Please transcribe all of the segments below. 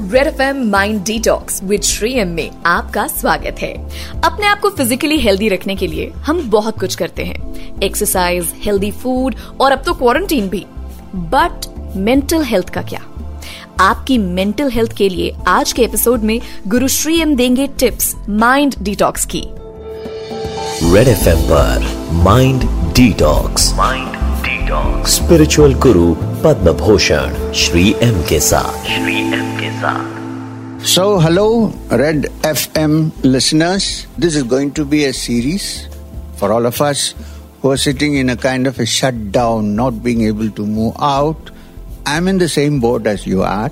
Red F M mind detox with Shri M में आपका स्वागत है। अपने आप को फिजिकली हेल्दी रखने के लिए हम बहुत कुछ करते हैं। एक्सरसाइज हेल्दी फ़ूड और अब तो क्वारंटीन भी। बट मेंटल हेल्थ का क्या? आपकी मेंटल हेल्थ के लिए आज के एपिसोड में गुरु श्री एम देंगे टिप्स माइंड डिटॉक्स की। रेड एफ़ एम पर mind detox mind detox spiritual guru Padma Bhushan Shri M के साथ। Shri M Pakistan. So, hello, Red FM listeners. This is going to be a series for all of us who are sitting in a kind of a shutdown, not being able to move out. I'm in the same boat as you are.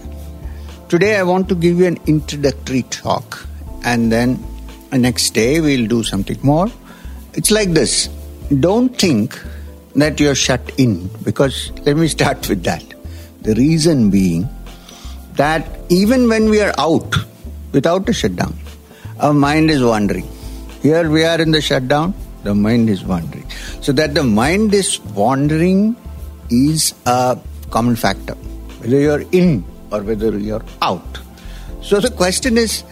Today, I want to give you an introductory talk, and then the next day, we'll do something more. It's like this don't think that you're shut in, because let me start with that. The reason being, that even when we are out without a shutdown, our mind is wandering. Here we are in the shutdown, the mind is wandering. So that the mind is wandering is a common factor, whether you're in or whether you're out. So the question is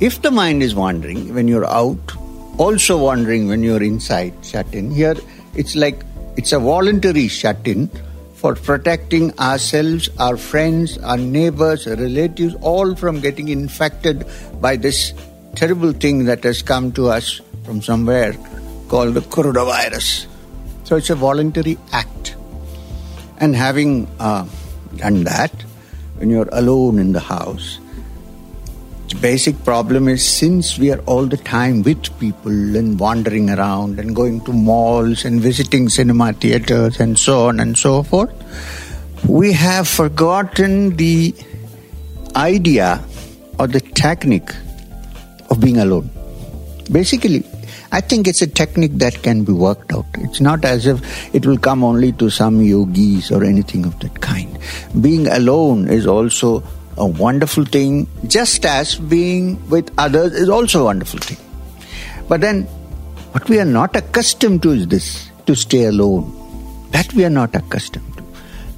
if the mind is wandering when you're out, also wandering when you're inside, shut in, here it's like it's a voluntary shut in for protecting ourselves, our friends, our neighbors, our relatives, all from getting infected by this terrible thing that has come to us from somewhere called the coronavirus. So it's a voluntary act. And having uh, done that, when you're alone in the house, the basic problem is since we are all the time with people and wandering around and going to malls and visiting cinema theaters and so on and so forth, we have forgotten the idea or the technique of being alone. Basically, I think it's a technique that can be worked out. It's not as if it will come only to some yogis or anything of that kind. Being alone is also a wonderful thing, just as being with others is also a wonderful thing. But then, what we are not accustomed to is this to stay alone. That we are not accustomed to.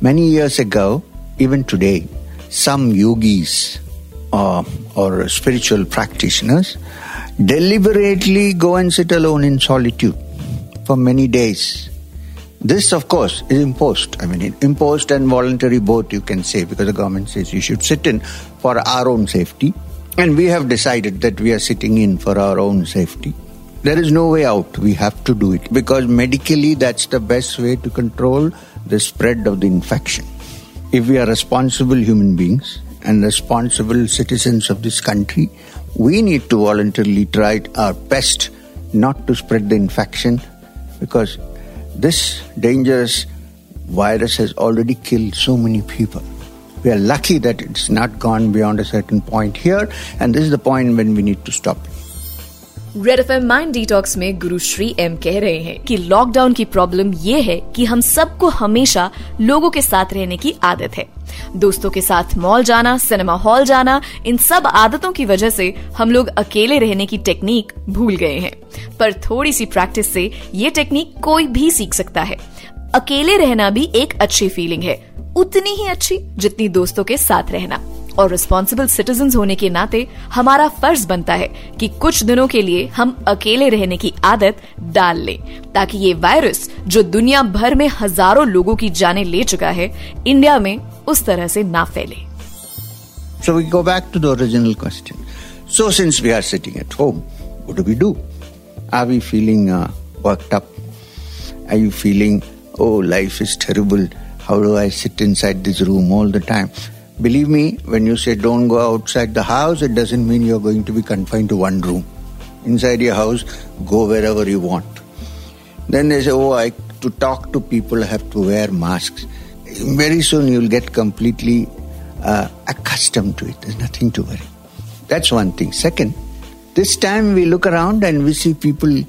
Many years ago, even today, some yogis uh, or spiritual practitioners deliberately go and sit alone in solitude for many days. This, of course, is imposed. I mean, imposed and voluntary both, you can say, because the government says you should sit in for our own safety. And we have decided that we are sitting in for our own safety. There is no way out. We have to do it because medically that's the best way to control the spread of the infection. If we are responsible human beings and responsible citizens of this country, we need to voluntarily try our best not to spread the infection because this dangerous virus has already killed so many people. We are lucky that it's not gone beyond a certain point here, and this is the point when we need to stop. Red F M mind detox में गुरु Shri M कह रहे हैं कि lockdown की problem ये है कि हम सबको हमेशा लोगों के साथ रहने की आदत है। दोस्तों के साथ मॉल जाना सिनेमा हॉल जाना, इन सब आदतों की वजह से हम लोग अकेले रहने की टेक्निक भूल गए हैं। पर थोड़ी सी प्रैक्टिस से ये टेक्निक कोई भी सीख सकता है। अकेले रहना भी एक अच्छी फीलिंग है। उतनी ही अच्छी जितनी दोस्तों के साथ रहना। और रिस्पॉन्सिबल सिटीजन होने के नाते हमारा फ़र्ज़ बनता है कि कुछ दिनों के लिए हम अकेले रहने की आदत डाल लें ताकि ये वायरस जो दुनिया भर में हज़ारों लोगों की जाने ले चुका है इंडिया में उस तरह से ना फैले So we go back to the original question. So since we are sitting at home, what do we do? Are we feeling uh, worked up? Are you feeling, oh, life is terrible? How do I sit inside this room all the time? Believe me, when you say don't go outside the house, it doesn't mean you're going to be confined to one room. Inside your house, go wherever you want. Then they say, oh, I, to talk to people, I have to wear masks. Very soon you'll get completely uh, accustomed to it. There's nothing to worry. That's one thing. Second, this time we look around and we see people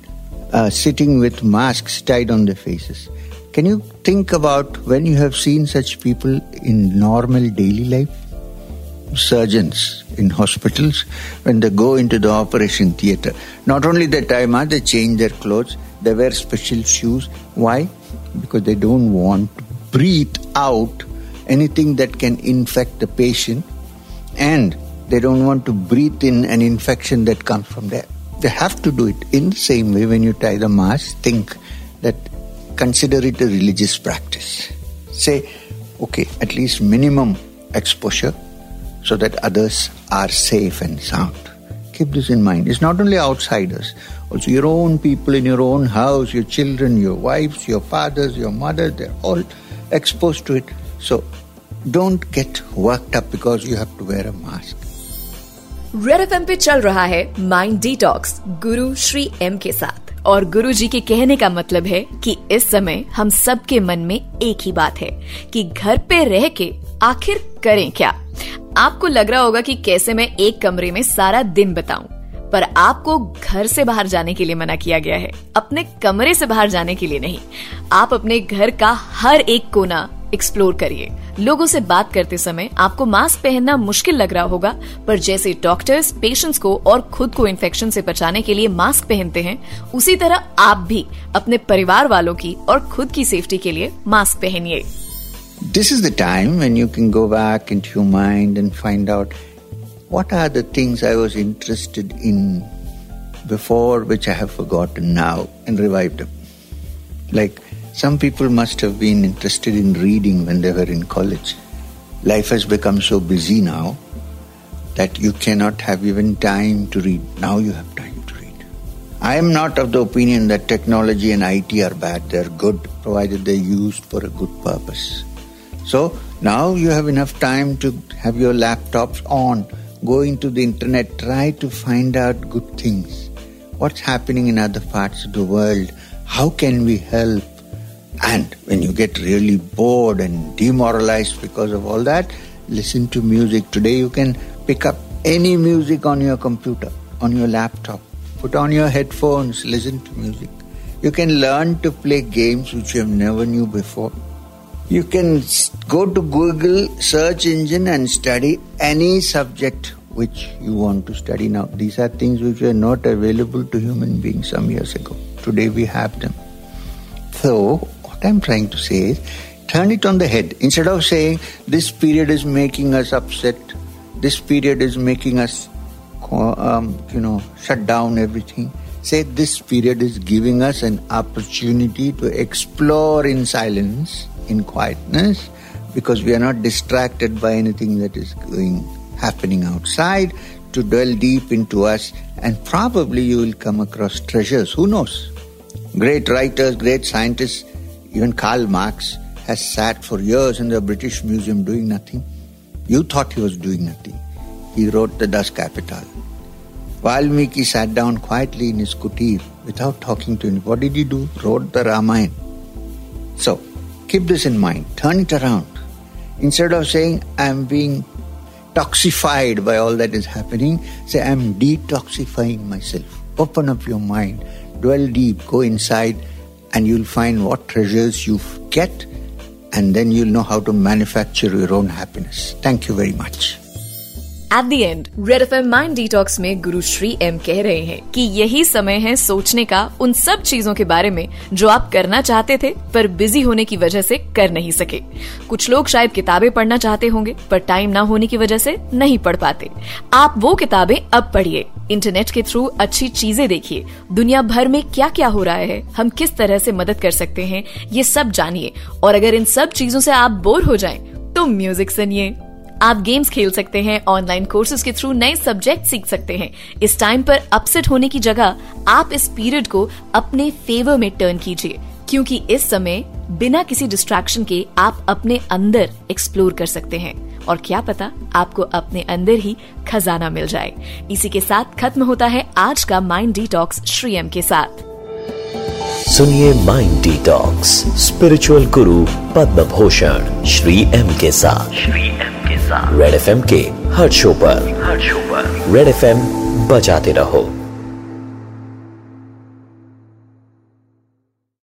uh, sitting with masks tied on their faces. Can you think about when you have seen such people in normal daily life? Surgeons in hospitals, when they go into the operation theatre, not only the time ah, they change their clothes, they wear special shoes. Why? Because they don't want to breathe out anything that can infect the patient and they don't want to breathe in an infection that comes from there. They have to do it in the same way when you tie the mask, think that consider it a religious practice. Say, okay, at least minimum exposure so that others are safe and sound. Keep this in mind. It's not only outsiders, also your own people in your own house, your children, your wives, your fathers, your mothers, they're all exposed to it. So don't get worked up because you have to wear a mask. Red F पे चल रहा है mind detox गुरु Shri M के साथ और गुरु जी के कहने का मतलब है कि इस समय हम सबके मन में एक ही बात है कि घर पे रह के आखिर करें क्या। आपको लग रहा होगा कि कैसे मैं एक कमरे में सारा दिन बताऊँ। पर आपको घर से बाहर जाने के लिए मना किया गया है। अपने कमरे से बाहर जाने के लिए नहीं। आप अपने घर का हर एक कोना एक्सप्लोर करिए। लोगों से बात करते समय आपको मास्क पहनना मुश्किल लग रहा होगा, पर जैसे डॉक्टर्स पेशेंट्स को और खुद को इन्फेक्शन से बचाने के लिए मास्क पहनते हैं, उसी तरह आप भी अपने परिवार वालों की और खुद की सेफ्टी के लिए मास्क पहनिए। This is when you can go back into your mind and find out what are the things I was interested in before which I have forgotten now and revive them. Like Some people must have been interested in reading when they were in college. Life has become so busy now that you cannot have even time to read. Now you have time to read. I am not of the opinion that technology and IT are bad. They're good provided they're used for a good purpose. So now you have enough time to have your laptops on, go into the internet, try to find out good things. What's happening in other parts of the world? How can we help? And when you get really bored and demoralized because of all that, listen to music. Today you can pick up any music on your computer, on your laptop. Put on your headphones, listen to music. You can learn to play games which you have never knew before. You can go to Google search engine and study any subject which you want to study now. These are things which were not available to human beings some years ago. Today we have them. So what I'm trying to say is turn it on the head. Instead of saying this period is making us upset, this period is making us, um, you know, shut down everything. Say this period is giving us an opportunity to explore in silence, in quietness, because we are not distracted by anything that is going happening outside. To dwell deep into us, and probably you will come across treasures. Who knows? Great writers, great scientists even Karl Marx has sat for years in the British Museum doing nothing. You thought he was doing nothing. He wrote the Das Kapital. Valmiki sat down quietly in his kutir without talking to him. What did he do? Wrote the Ramayana. So, keep this in mind. Turn it around. Instead of saying, I'm being toxified by all that is happening, say, I'm detoxifying myself. Open up your mind. Dwell deep. Go inside and you'll find what treasures you get, and then you'll know how to manufacture your own happiness. Thank you very much. At the end red F mind detox में गुरु Shri M कह रहे हैं कि यही समय है सोचने का उन सब चीज़ों के बारे में जो आप करना चाहते थे, पर बिज़ी होने की वजह से कर नहीं सके। कुछ लोग शायद किताबें पढ़ना चाहते होंगे, पर टाइम ना होने की वजह से नहीं पढ़ पाते। आप वो किताबें अब पढ़िए। इंटरनेट के थ्रू अच्छी चीज़ें देखिए। दुनिया भर में क्या क्या हो रहा है? हम किस तरह से मदद कर सकते हैं? ये सब जानिए। और अगर इन सब चीज़ों से आप बोर हो जाएँ तो म्यूज़िक सुनिए। आप गेम्स खेल सकते हैं ऑनलाइन कोर्सेज के थ्रू नए सब्जेक्ट सीख सकते हैं। इस टाइम पर अपसेट होने की जगह आप इस पीरियड को अपने फेवर में टर्न कीजिए, क्योंकि इस समय बिना किसी डिस्ट्रैक्शन के आप अपने अंदर एक्सप्लोर कर सकते हैं। और क्या पता आपको अपने अंदर ही खजाना मिल जाए। इसी के साथ खत्म होता है आज का माइंड डिटॉक्स श्री एम के साथ। सुनिए mind detox spiritual guru Padma Bhushan Shri M के साथ। श्री एम रेड एफएम के हर शो पर। हर शो पर। रेड एफ़ बजाते रहो।